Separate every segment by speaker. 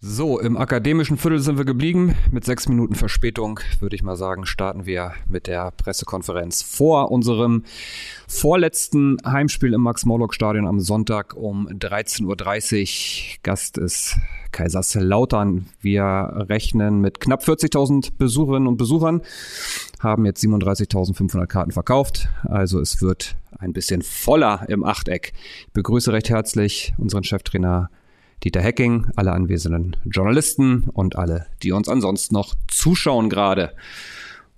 Speaker 1: So, im akademischen Viertel sind wir geblieben. Mit sechs Minuten Verspätung würde ich mal sagen, starten wir mit der Pressekonferenz vor unserem vorletzten Heimspiel im Max-Morlock-Stadion am Sonntag um 13.30 Uhr. Gast ist Kaiserslautern. Wir rechnen mit knapp 40.000 Besucherinnen und Besuchern, haben jetzt 37.500 Karten verkauft. Also es wird ein bisschen voller im Achteck. Ich begrüße recht herzlich unseren Cheftrainer Dieter Hecking, alle anwesenden Journalisten und alle, die uns ansonsten noch zuschauen gerade.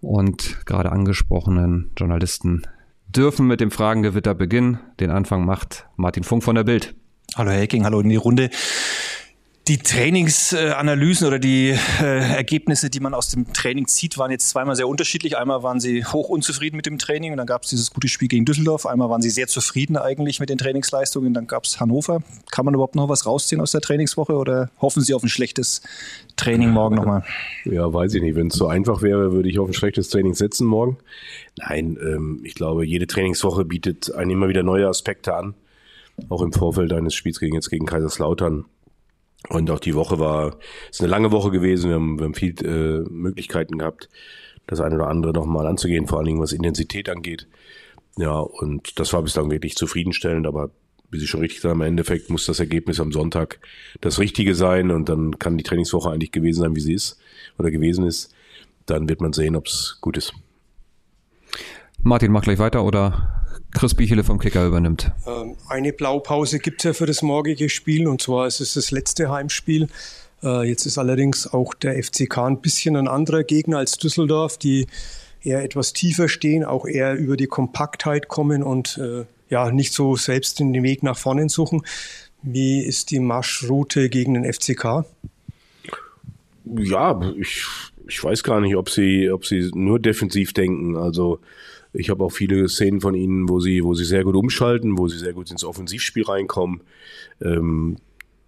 Speaker 1: Und gerade angesprochenen Journalisten dürfen mit dem Fragengewitter beginnen. Den Anfang macht Martin Funk von der Bild.
Speaker 2: Hallo Hecking, hallo in die Runde die Trainingsanalysen oder die äh, Ergebnisse, die man aus dem Training zieht, waren jetzt zweimal sehr unterschiedlich. Einmal waren sie hoch unzufrieden mit dem Training und dann gab es dieses gute Spiel gegen Düsseldorf. Einmal waren sie sehr zufrieden eigentlich mit den Trainingsleistungen. Dann gab es Hannover. Kann man überhaupt noch was rausziehen aus der Trainingswoche oder hoffen Sie auf ein schlechtes Training morgen nochmal?
Speaker 3: Ja, weiß ich nicht. Wenn es so einfach wäre, würde ich auf ein schlechtes Training setzen morgen. Nein, ähm, ich glaube, jede Trainingswoche bietet einen immer wieder neue Aspekte an. Auch im Vorfeld eines Spiels gegen jetzt gegen Kaiserslautern und auch die Woche war, ist eine lange Woche gewesen. Wir haben, wir haben viel äh, Möglichkeiten gehabt, das eine oder andere nochmal anzugehen, vor allen Dingen was Intensität angeht. Ja, und das war bislang wirklich zufriedenstellend, aber wie Sie schon richtig sagen, im Endeffekt muss das Ergebnis am Sonntag das Richtige sein und dann kann die Trainingswoche eigentlich gewesen sein, wie sie ist oder gewesen ist. Dann wird man sehen, ob es gut ist.
Speaker 1: Martin, mach gleich weiter oder Chris Bichele vom Kicker übernimmt.
Speaker 4: Ähm, eine Blaupause gibt es ja für das morgige Spiel und zwar ist es das letzte Heimspiel. Äh, jetzt ist allerdings auch der FCK ein bisschen ein anderer Gegner als Düsseldorf, die eher etwas tiefer stehen, auch eher über die Kompaktheit kommen und äh, ja nicht so selbst den Weg nach vorne suchen. Wie ist die Marschroute gegen den FCK?
Speaker 3: Ja, ich, ich weiß gar nicht, ob sie, ob sie nur defensiv denken. Also ich habe auch viele Szenen von ihnen, wo sie, wo sie sehr gut umschalten, wo sie sehr gut ins Offensivspiel reinkommen. Ähm,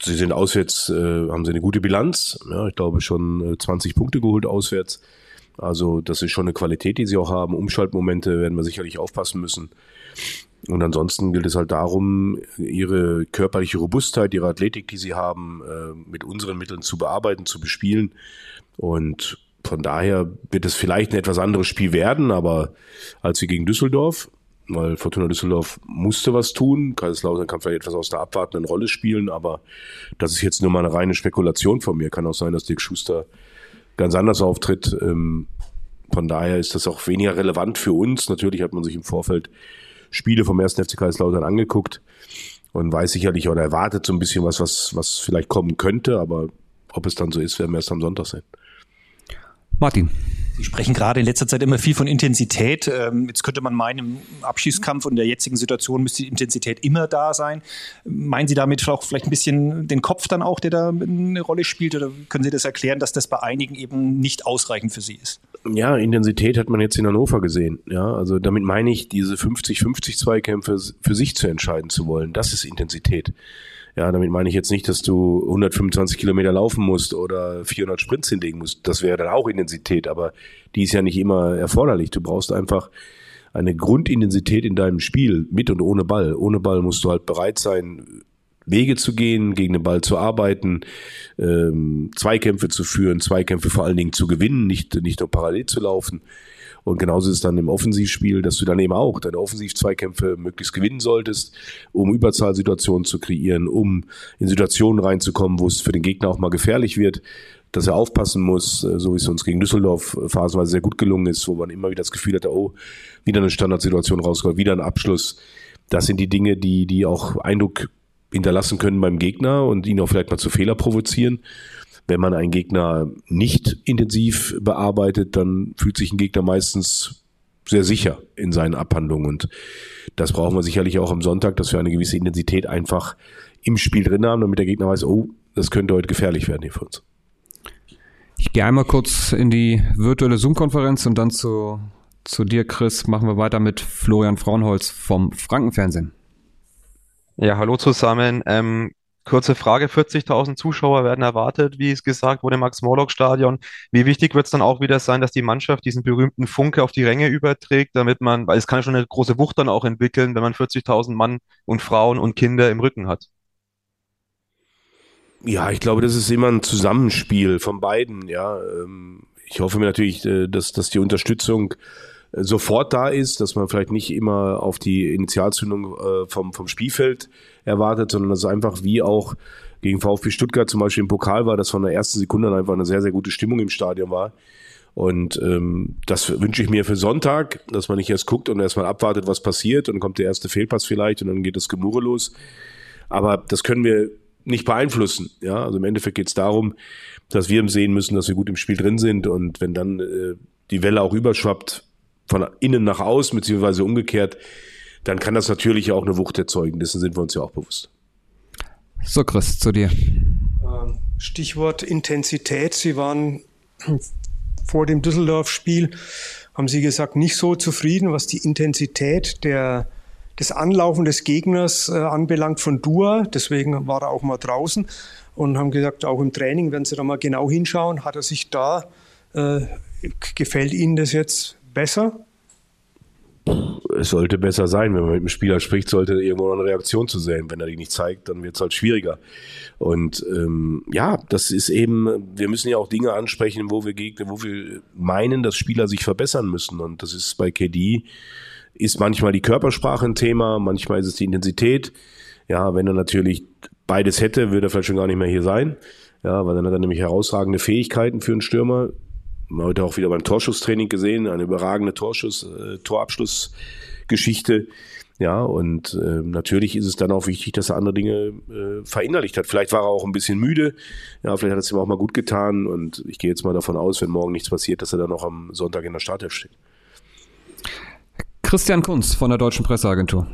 Speaker 3: sie sind auswärts, äh, haben sie eine gute Bilanz. Ja, ich glaube schon 20 äh, Punkte geholt auswärts. Also das ist schon eine Qualität, die sie auch haben. Umschaltmomente werden wir sicherlich aufpassen müssen. Und ansonsten gilt es halt darum, ihre körperliche Robustheit, ihre Athletik, die sie haben, äh, mit unseren Mitteln zu bearbeiten, zu bespielen. Und von daher wird es vielleicht ein etwas anderes Spiel werden, aber als wir gegen Düsseldorf, weil Fortuna Düsseldorf musste was tun. Kaiserslautern kann vielleicht etwas aus der abwartenden Rolle spielen, aber das ist jetzt nur mal eine reine Spekulation von mir. Kann auch sein, dass Dirk Schuster ganz anders auftritt. Ähm, von daher ist das auch weniger relevant für uns. Natürlich hat man sich im Vorfeld Spiele vom ersten FC Kaiserslautern angeguckt und weiß sicherlich oder erwartet so ein bisschen was, was, was vielleicht kommen könnte, aber ob es dann so ist, werden wir erst am Sonntag sehen.
Speaker 1: Martin.
Speaker 2: Sie sprechen gerade in letzter Zeit immer viel von Intensität. Ähm, jetzt könnte man meinen, im Abschießkampf und der jetzigen Situation müsste die Intensität immer da sein. Meinen Sie damit auch vielleicht ein bisschen den Kopf dann auch, der da eine Rolle spielt? Oder können Sie das erklären, dass das bei einigen eben nicht ausreichend für Sie ist?
Speaker 3: Ja, Intensität hat man jetzt in Hannover gesehen. Ja, also damit meine ich, diese 50-50 Zweikämpfe für sich zu entscheiden zu wollen. Das ist Intensität. Ja, damit meine ich jetzt nicht, dass du 125 Kilometer laufen musst oder 400 Sprints hinlegen musst. Das wäre dann auch Intensität, aber die ist ja nicht immer erforderlich. Du brauchst einfach eine Grundintensität in deinem Spiel mit und ohne Ball. Ohne Ball musst du halt bereit sein, Wege zu gehen, gegen den Ball zu arbeiten, ähm, Zweikämpfe zu führen, Zweikämpfe vor allen Dingen zu gewinnen, nicht, nicht nur parallel zu laufen. Und genauso ist es dann im Offensivspiel, dass du dann eben auch deine Offensivzweikämpfe möglichst gewinnen solltest, um Überzahlsituationen zu kreieren, um in Situationen reinzukommen, wo es für den Gegner auch mal gefährlich wird, dass er aufpassen muss, äh, so wie es uns gegen Düsseldorf phasenweise sehr gut gelungen ist, wo man immer wieder das Gefühl hatte, oh, wieder eine Standardsituation rausgeholt, wieder ein Abschluss. Das sind die Dinge, die, die auch Eindruck hinterlassen können beim Gegner und ihn auch vielleicht mal zu Fehler provozieren. Wenn man einen Gegner nicht intensiv bearbeitet, dann fühlt sich ein Gegner meistens sehr sicher in seinen Abhandlungen. Und das brauchen wir sicherlich auch am Sonntag, dass wir eine gewisse Intensität einfach im Spiel drin haben, damit der Gegner weiß, oh, das könnte heute gefährlich werden hier für uns.
Speaker 1: Ich gehe einmal kurz in die virtuelle Zoom-Konferenz und dann zu, zu dir, Chris, machen wir weiter mit Florian Fraunholz vom Frankenfernsehen.
Speaker 5: Ja, hallo zusammen. Ähm, Kurze Frage, 40.000 Zuschauer werden erwartet, wie es gesagt wurde, im Max-Morlock-Stadion. Wie wichtig wird es dann auch wieder sein, dass die Mannschaft diesen berühmten Funke auf die Ränge überträgt, damit man, weil es kann ja schon eine große Wucht dann auch entwickeln, wenn man 40.000 Mann und Frauen und Kinder im Rücken hat.
Speaker 3: Ja, ich glaube, das ist immer ein Zusammenspiel von beiden. Ja, ähm, ich hoffe mir natürlich, äh, dass, dass die Unterstützung sofort da ist, dass man vielleicht nicht immer auf die Initialzündung äh, vom, vom Spielfeld erwartet, sondern dass es einfach wie auch gegen VfB Stuttgart zum Beispiel im Pokal war, dass von der ersten Sekunde an einfach eine sehr, sehr gute Stimmung im Stadion war. Und ähm, das wünsche ich mir für Sonntag, dass man nicht erst guckt und erstmal abwartet, was passiert und kommt der erste Fehlpass vielleicht und dann geht das Gemurre los. Aber das können wir nicht beeinflussen. Ja, also im Endeffekt geht es darum, dass wir sehen müssen, dass wir gut im Spiel drin sind und wenn dann äh, die Welle auch überschwappt von innen nach außen beziehungsweise umgekehrt, dann kann das natürlich auch eine Wucht erzeugen. Dessen sind wir uns ja auch bewusst.
Speaker 1: So, Chris, zu dir.
Speaker 4: Ähm, Stichwort Intensität. Sie waren vor dem Düsseldorf-Spiel, haben Sie gesagt, nicht so zufrieden, was die Intensität der das Anlaufen des Gegners äh, anbelangt von Dua. Deswegen war er auch mal draußen und haben gesagt, auch im Training werden sie da mal genau hinschauen. Hat er sich da, äh, gefällt Ihnen das jetzt besser?
Speaker 3: Es sollte besser sein, wenn man mit dem Spieler spricht, sollte irgendwo eine Reaktion zu sehen. Wenn er die nicht zeigt, dann wird es halt schwieriger. Und ähm, ja, das ist eben, wir müssen ja auch Dinge ansprechen, wo wir Gegner, wo wir meinen, dass Spieler sich verbessern müssen. Und das ist bei KD ist manchmal die Körpersprache ein Thema, manchmal ist es die Intensität. Ja, wenn er natürlich beides hätte, würde er vielleicht schon gar nicht mehr hier sein. Ja, weil dann hat er nämlich herausragende Fähigkeiten für einen Stürmer. Heute auch wieder beim Torschusstraining gesehen, eine überragende Torschuss, äh, Torabschlussgeschichte. Ja, und äh, natürlich ist es dann auch wichtig, dass er andere Dinge äh, verinnerlicht hat. Vielleicht war er auch ein bisschen müde. Ja, vielleicht hat es ihm auch mal gut getan. Und ich gehe jetzt mal davon aus, wenn morgen nichts passiert, dass er dann auch am Sonntag in der Startelf steht.
Speaker 1: Christian Kunz von der Deutschen Presseagentur.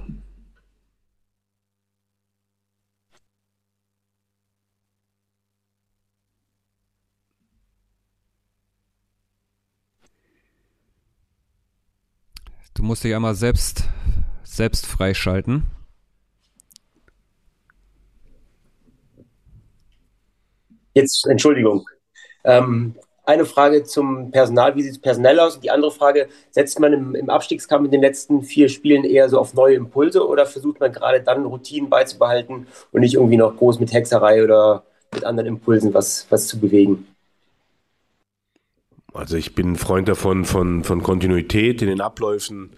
Speaker 1: Du musst dich einmal selbst, selbst freischalten.
Speaker 6: Jetzt, Entschuldigung. Ähm, eine Frage zum Personal, wie sieht es personell aus? Und die andere Frage, setzt man im, im, Abstiegskampf in den letzten vier Spielen eher so auf neue Impulse oder versucht man gerade dann Routinen beizubehalten und nicht irgendwie noch groß mit Hexerei oder mit anderen Impulsen was, was zu bewegen?
Speaker 3: Also ich bin ein Freund davon, von, von Kontinuität in den Abläufen.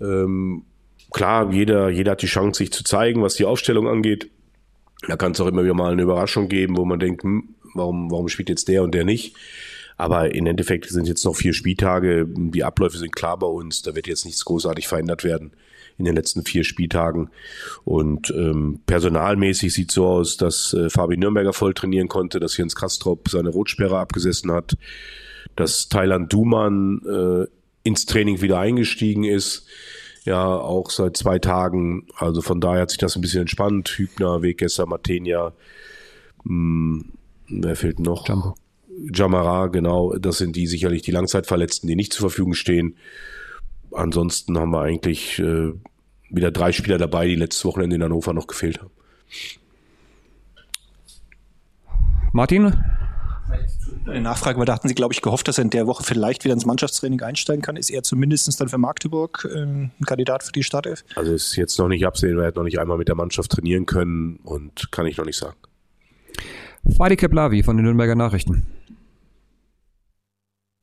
Speaker 3: Ähm, klar, jeder, jeder hat die Chance, sich zu zeigen, was die Aufstellung angeht. Da kann es auch immer wieder mal eine Überraschung geben, wo man denkt, hm, warum, warum spielt jetzt der und der nicht? Aber im Endeffekt sind jetzt noch vier Spieltage. Die Abläufe sind klar bei uns. Da wird jetzt nichts großartig verändert werden in den letzten vier Spieltagen. Und ähm, personalmäßig sieht so aus, dass äh, Fabi Nürnberger voll trainieren konnte, dass Jens Kastrop seine Rotsperre abgesessen hat, dass Thailand Duman äh, ins Training wieder eingestiegen ist. Ja, auch seit zwei Tagen. Also von daher hat sich das ein bisschen entspannt. Hübner, Wegesser, Matenia. Hm, wer fehlt noch? Jumbo. Jamara, genau, das sind die sicherlich die Langzeitverletzten, die nicht zur Verfügung stehen. Ansonsten haben wir eigentlich äh, wieder drei Spieler dabei, die letztes Wochenende in Hannover noch gefehlt haben.
Speaker 1: Martin?
Speaker 2: Eine Nachfrage, weil da hatten Sie, glaube ich, gehofft, dass er in der Woche vielleicht wieder ins Mannschaftstraining einsteigen kann. Ist er zumindest dann für Magdeburg äh, ein Kandidat für die Startelf?
Speaker 3: Also ist jetzt noch nicht absehen, er hat noch nicht einmal mit der Mannschaft trainieren können und kann ich noch nicht sagen.
Speaker 1: Fadi Keplavi von den Nürnberger Nachrichten.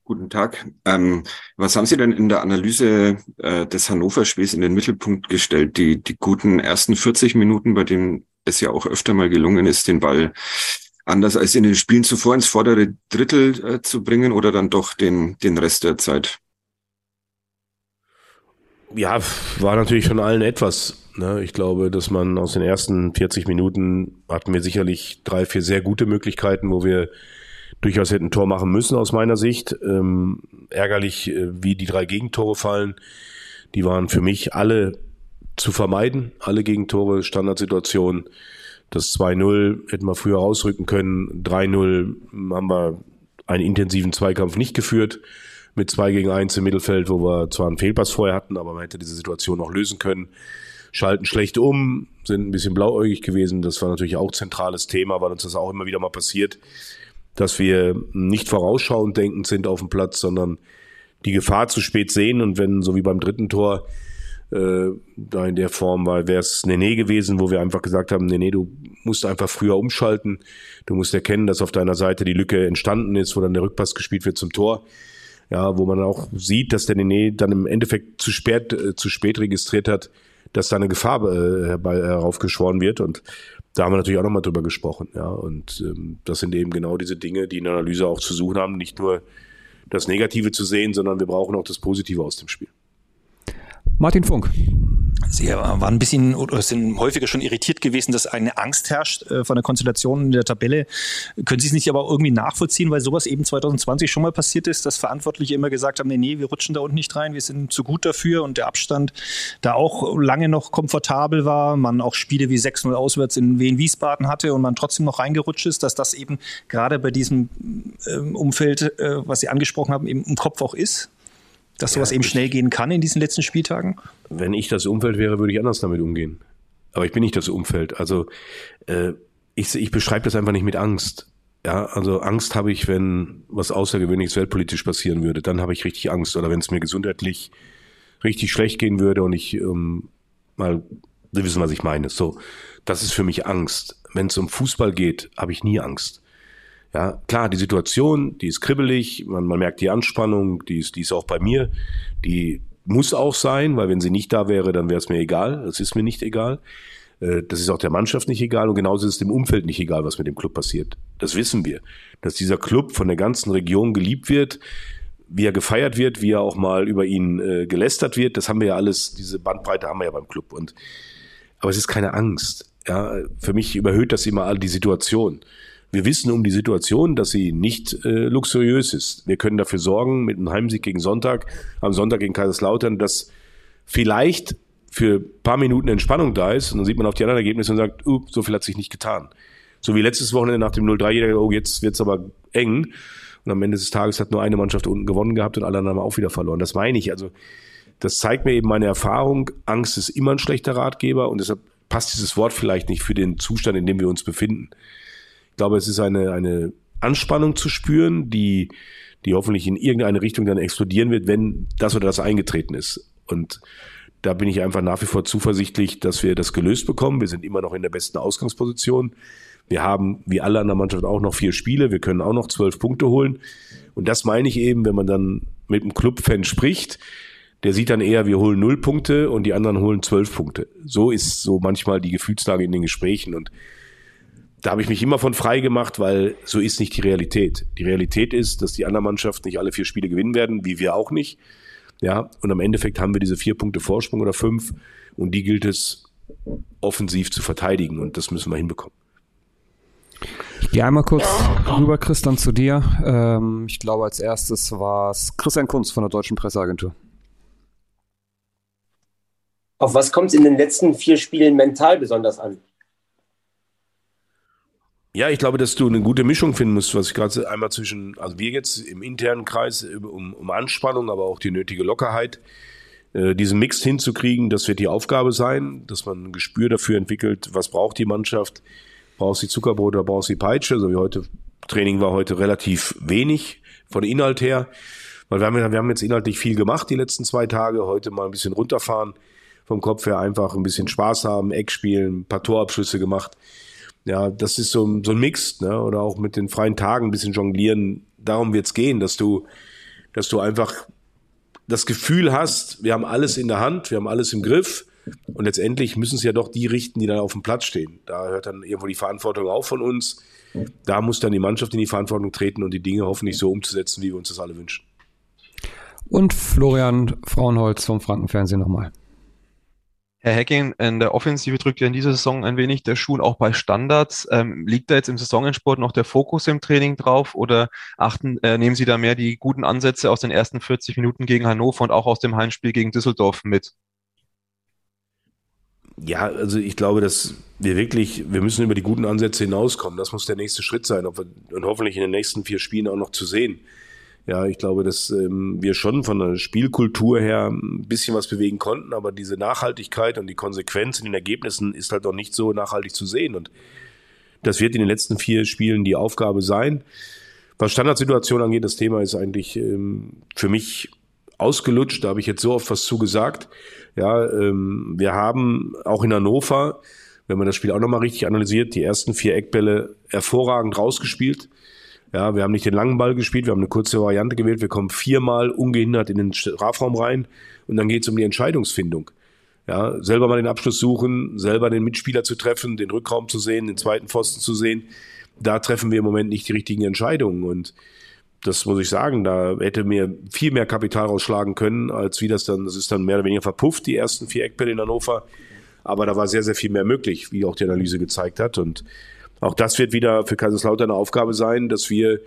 Speaker 7: Guten Tag. Ähm, was haben Sie denn in der Analyse äh, des Hannover-Spiels in den Mittelpunkt gestellt? Die, die guten ersten 40 Minuten, bei denen es ja auch öfter mal gelungen ist, den Ball anders als in den Spielen zuvor ins vordere Drittel äh, zu bringen oder dann doch den, den Rest der Zeit?
Speaker 3: Ja, war natürlich von allen etwas. Ne? Ich glaube, dass man aus den ersten 40 Minuten hatten wir sicherlich drei, vier sehr gute Möglichkeiten, wo wir durchaus hätten ein Tor machen müssen aus meiner Sicht. Ähm, ärgerlich, äh, wie die drei Gegentore fallen. Die waren für mich alle zu vermeiden. Alle Gegentore, Standardsituationen. Das 2-0 hätten wir früher rausrücken können. 3-0 haben wir einen intensiven Zweikampf nicht geführt. Mit 2 gegen 1 im Mittelfeld, wo wir zwar einen Fehlpass vorher hatten, aber man hätte diese Situation noch lösen können. Schalten schlecht um, sind ein bisschen blauäugig gewesen. Das war natürlich auch zentrales Thema, weil uns das auch immer wieder mal passiert dass wir nicht vorausschauend denkend sind auf dem Platz, sondern die Gefahr zu spät sehen und wenn, so wie beim dritten Tor, äh, da in der Form, weil wäre es Nene gewesen, wo wir einfach gesagt haben, Nene, du musst einfach früher umschalten, du musst erkennen, dass auf deiner Seite die Lücke entstanden ist, wo dann der Rückpass gespielt wird zum Tor. Ja, wo man auch sieht, dass der Nene dann im Endeffekt zu spät, äh, zu spät registriert hat, dass da eine Gefahr äh, heraufgeschworen wird. Und da haben wir natürlich auch nochmal drüber gesprochen. Ja, und ähm, das sind eben genau diese Dinge, die in der Analyse auch zu suchen haben, nicht nur das Negative zu sehen, sondern wir brauchen auch das Positive aus dem Spiel.
Speaker 1: Martin Funk.
Speaker 2: Sie waren ein bisschen oder sind häufiger schon irritiert gewesen, dass eine Angst herrscht äh, von der Konstellation in der Tabelle. Können Sie es nicht aber irgendwie nachvollziehen, weil sowas eben 2020 schon mal passiert ist, dass Verantwortliche immer gesagt haben, nee, nee, wir rutschen da unten nicht rein, wir sind zu gut dafür und der Abstand da auch lange noch komfortabel war, man auch Spiele wie 6-0 auswärts in Wien-Wiesbaden hatte und man trotzdem noch reingerutscht ist, dass das eben gerade bei diesem ähm, Umfeld, äh, was Sie angesprochen haben, eben im Kopf auch ist? Dass sowas ja, eben schnell gehen kann in diesen letzten Spieltagen?
Speaker 3: Wenn ich das Umfeld wäre, würde ich anders damit umgehen. Aber ich bin nicht das Umfeld. Also äh, ich, ich beschreibe das einfach nicht mit Angst. Ja, also Angst habe ich, wenn was Außergewöhnliches weltpolitisch passieren würde. Dann habe ich richtig Angst. Oder wenn es mir gesundheitlich richtig schlecht gehen würde und ich ähm, mal, Sie wissen, was ich meine. So, das ist für mich Angst. Wenn es um Fußball geht, habe ich nie Angst. Ja, klar, die Situation, die ist kribbelig, man, man merkt die Anspannung, die ist, die ist auch bei mir, die muss auch sein, weil wenn sie nicht da wäre, dann wäre es mir egal. Es ist mir nicht egal. Äh, das ist auch der Mannschaft nicht egal und genauso ist es dem Umfeld nicht egal, was mit dem Club passiert. Das wissen wir. Dass dieser Club von der ganzen Region geliebt wird, wie er gefeiert wird, wie er auch mal über ihn äh, gelästert wird, das haben wir ja alles, diese Bandbreite haben wir ja beim Club. Und aber es ist keine Angst. Ja, für mich überhöht das immer all die Situation. Wir wissen um die Situation, dass sie nicht äh, luxuriös ist. Wir können dafür sorgen, mit einem Heimsieg gegen Sonntag, am Sonntag gegen Kaiserslautern, dass vielleicht für paar Minuten Entspannung da ist. Und dann sieht man auf die anderen Ergebnisse und sagt, uh, so viel hat sich nicht getan. So wie letztes Wochenende nach dem 0-3, jeder, oh, jetzt wird's aber eng. Und am Ende des Tages hat nur eine Mannschaft unten gewonnen gehabt und alle anderen haben auch wieder verloren. Das meine ich. Also, das zeigt mir eben meine Erfahrung. Angst ist immer ein schlechter Ratgeber und deshalb passt dieses Wort vielleicht nicht für den Zustand, in dem wir uns befinden. Ich glaube, es ist eine, eine Anspannung zu spüren, die, die hoffentlich in irgendeine Richtung dann explodieren wird, wenn das oder das eingetreten ist. Und da bin ich einfach nach wie vor zuversichtlich, dass wir das gelöst bekommen. Wir sind immer noch in der besten Ausgangsposition. Wir haben, wie alle anderen Mannschaften, auch noch vier Spiele. Wir können auch noch zwölf Punkte holen. Und das meine ich eben, wenn man dann mit einem Clubfan spricht, der sieht dann eher, wir holen null Punkte und die anderen holen zwölf Punkte. So ist so manchmal die Gefühlslage in den Gesprächen. Und da habe ich mich immer von frei gemacht, weil so ist nicht die Realität. Die Realität ist, dass die anderen Mannschaften nicht alle vier Spiele gewinnen werden, wie wir auch nicht. Ja, und am Endeffekt haben wir diese vier Punkte Vorsprung oder fünf und die gilt es offensiv zu verteidigen und das müssen wir hinbekommen.
Speaker 1: Ich gehe einmal kurz rüber, Christian, zu dir. Ähm, ich glaube, als erstes war es Christian Kunz von der Deutschen Presseagentur.
Speaker 6: Auf was kommt es in den letzten vier Spielen mental besonders an?
Speaker 3: Ja, ich glaube, dass du eine gute Mischung finden musst, was ich gerade einmal zwischen, also wir jetzt im internen Kreis um, um Anspannung, aber auch die nötige Lockerheit, äh, diesen Mix hinzukriegen, das wird die Aufgabe sein, dass man ein Gespür dafür entwickelt, was braucht die Mannschaft, braucht sie Zuckerbrot oder braucht sie Peitsche, so wie heute, Training war heute relativ wenig von Inhalt her, weil wir haben, wir haben jetzt inhaltlich viel gemacht die letzten zwei Tage, heute mal ein bisschen runterfahren, vom Kopf her einfach ein bisschen Spaß haben, Eck spielen, ein paar Torabschlüsse gemacht, ja, das ist so, so ein Mix, ne? Oder auch mit den freien Tagen ein bisschen jonglieren. Darum wird's gehen, dass du, dass du einfach das Gefühl hast, wir haben alles in der Hand, wir haben alles im Griff. Und letztendlich müssen es ja doch die richten, die dann auf dem Platz stehen. Da hört dann irgendwo die Verantwortung auf von uns. Da muss dann die Mannschaft in die Verantwortung treten und die Dinge hoffentlich so umzusetzen, wie wir uns das alle wünschen.
Speaker 1: Und Florian Frauenholz vom Frankenfernsehen nochmal.
Speaker 5: Herr Hacking, in der Offensive drückt ja in dieser Saison ein wenig der Schuh auch bei Standards. Ähm, liegt da jetzt im Saisonendsport noch der Fokus im Training drauf oder achten, äh, nehmen Sie da mehr die guten Ansätze aus den ersten 40 Minuten gegen Hannover und auch aus dem Heimspiel gegen Düsseldorf mit?
Speaker 3: Ja, also ich glaube, dass wir wirklich, wir müssen über die guten Ansätze hinauskommen. Das muss der nächste Schritt sein wir, und hoffentlich in den nächsten vier Spielen auch noch zu sehen. Ja, ich glaube, dass ähm, wir schon von der Spielkultur her ein bisschen was bewegen konnten, aber diese Nachhaltigkeit und die Konsequenz in den Ergebnissen ist halt noch nicht so nachhaltig zu sehen. Und das wird in den letzten vier Spielen die Aufgabe sein. Was Standardsituation angeht, das Thema ist eigentlich ähm, für mich ausgelutscht, da habe ich jetzt so oft was zugesagt. Ja, ähm, wir haben auch in Hannover, wenn man das Spiel auch nochmal richtig analysiert, die ersten vier Eckbälle hervorragend rausgespielt. Ja, wir haben nicht den langen Ball gespielt, wir haben eine kurze Variante gewählt, wir kommen viermal ungehindert in den Strafraum rein und dann geht es um die Entscheidungsfindung. Ja, selber mal den Abschluss suchen, selber den Mitspieler zu treffen, den Rückraum zu sehen, den zweiten Pfosten zu sehen. Da treffen wir im Moment nicht die richtigen Entscheidungen und das muss ich sagen, da hätte mir viel mehr Kapital rausschlagen können, als wie das dann, das ist dann mehr oder weniger verpufft, die ersten vier Eckbälle in Hannover. Aber da war sehr, sehr viel mehr möglich, wie auch die Analyse gezeigt hat. Und auch das wird wieder für Kaiserslautern eine Aufgabe sein, dass wir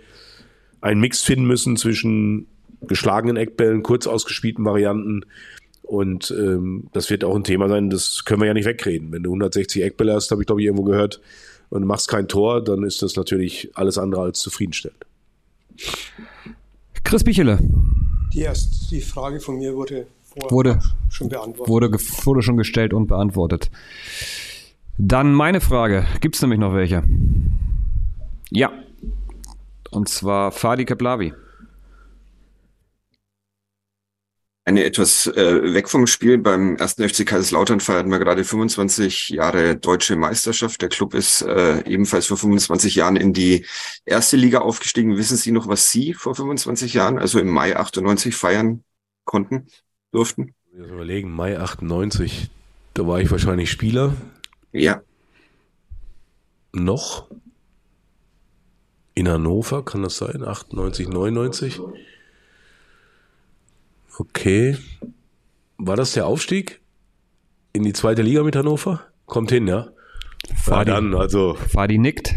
Speaker 3: einen Mix finden müssen zwischen geschlagenen Eckbällen, kurz ausgespielten Varianten. Und ähm, das wird auch ein Thema sein, das können wir ja nicht wegreden. Wenn du 160 Eckbälle hast, habe ich glaube ich irgendwo gehört, und du machst kein Tor, dann ist das natürlich alles andere als zufriedenstellend.
Speaker 1: Chris Bichele.
Speaker 4: Die, erste, die Frage von mir wurde,
Speaker 1: wurde schon beantwortet. Wurde, wurde schon gestellt und beantwortet. Dann meine Frage. Gibt es nämlich noch welche? Ja. Und zwar Fadi Kaplavi.
Speaker 7: Eine etwas äh, weg vom Spiel. Beim ersten FC Kaiserslautern feierten wir gerade 25 Jahre deutsche Meisterschaft. Der Club ist äh, ebenfalls vor 25 Jahren in die erste Liga aufgestiegen. Wissen Sie noch, was Sie vor 25 Jahren, also im Mai 98, feiern konnten, durften?
Speaker 3: Ich überlegen, Mai 98, da war ich wahrscheinlich Spieler.
Speaker 7: Ja.
Speaker 3: Noch? In Hannover, kann das sein? 98, 99? Okay. War das der Aufstieg in die zweite Liga mit Hannover? Kommt hin, ja?
Speaker 1: Fadi, ja, dann, also. Fadi nickt.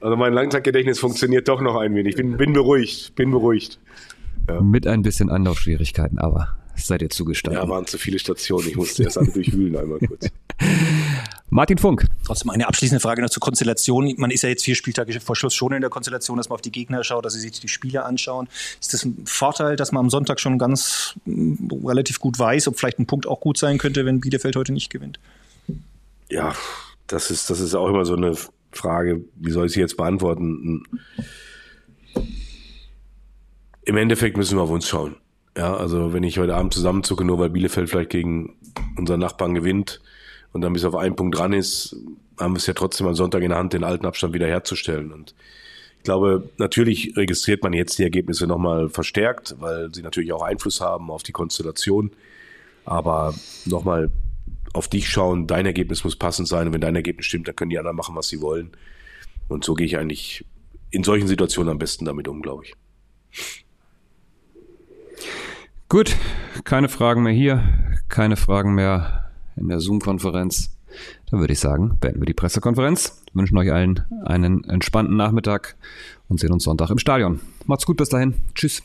Speaker 3: Also mein Langzeitgedächtnis funktioniert doch noch ein wenig. Bin, bin beruhigt, bin beruhigt.
Speaker 1: Ja. Mit ein bisschen Anlaufschwierigkeiten, aber seid ihr zugestanden.
Speaker 3: Ja, waren zu viele Stationen. Ich musste erst alle durchwühlen einmal kurz.
Speaker 1: Martin Funk.
Speaker 2: Trotzdem eine abschließende Frage noch zur Konstellation. Man ist ja jetzt vier Spieltage vor Schluss schon in der Konstellation, dass man auf die Gegner schaut, dass sie sich die Spiele anschauen. Ist das ein Vorteil, dass man am Sonntag schon ganz mm, relativ gut weiß, ob vielleicht ein Punkt auch gut sein könnte, wenn Bielefeld heute nicht gewinnt?
Speaker 3: Ja, das ist, das ist auch immer so eine Frage, wie soll ich sie jetzt beantworten? Im Endeffekt müssen wir auf uns schauen. Ja, also wenn ich heute Abend zusammenzucke, nur weil Bielefeld vielleicht gegen unseren Nachbarn gewinnt, und dann bis auf einen Punkt dran ist, haben wir es ja trotzdem am Sonntag in der Hand, den alten Abstand wieder herzustellen. Und ich glaube, natürlich registriert man jetzt die Ergebnisse nochmal verstärkt, weil sie natürlich auch Einfluss haben auf die Konstellation. Aber nochmal auf dich schauen, dein Ergebnis muss passend sein. Und wenn dein Ergebnis stimmt, dann können die anderen machen, was sie wollen. Und so gehe ich eigentlich in solchen Situationen am besten damit um, glaube ich.
Speaker 1: Gut, keine Fragen mehr hier, keine Fragen mehr in der Zoom-Konferenz. Dann würde ich sagen, beenden wir die Pressekonferenz. Wünschen euch allen einen entspannten Nachmittag und sehen uns Sonntag im Stadion. Macht's gut, bis dahin. Tschüss.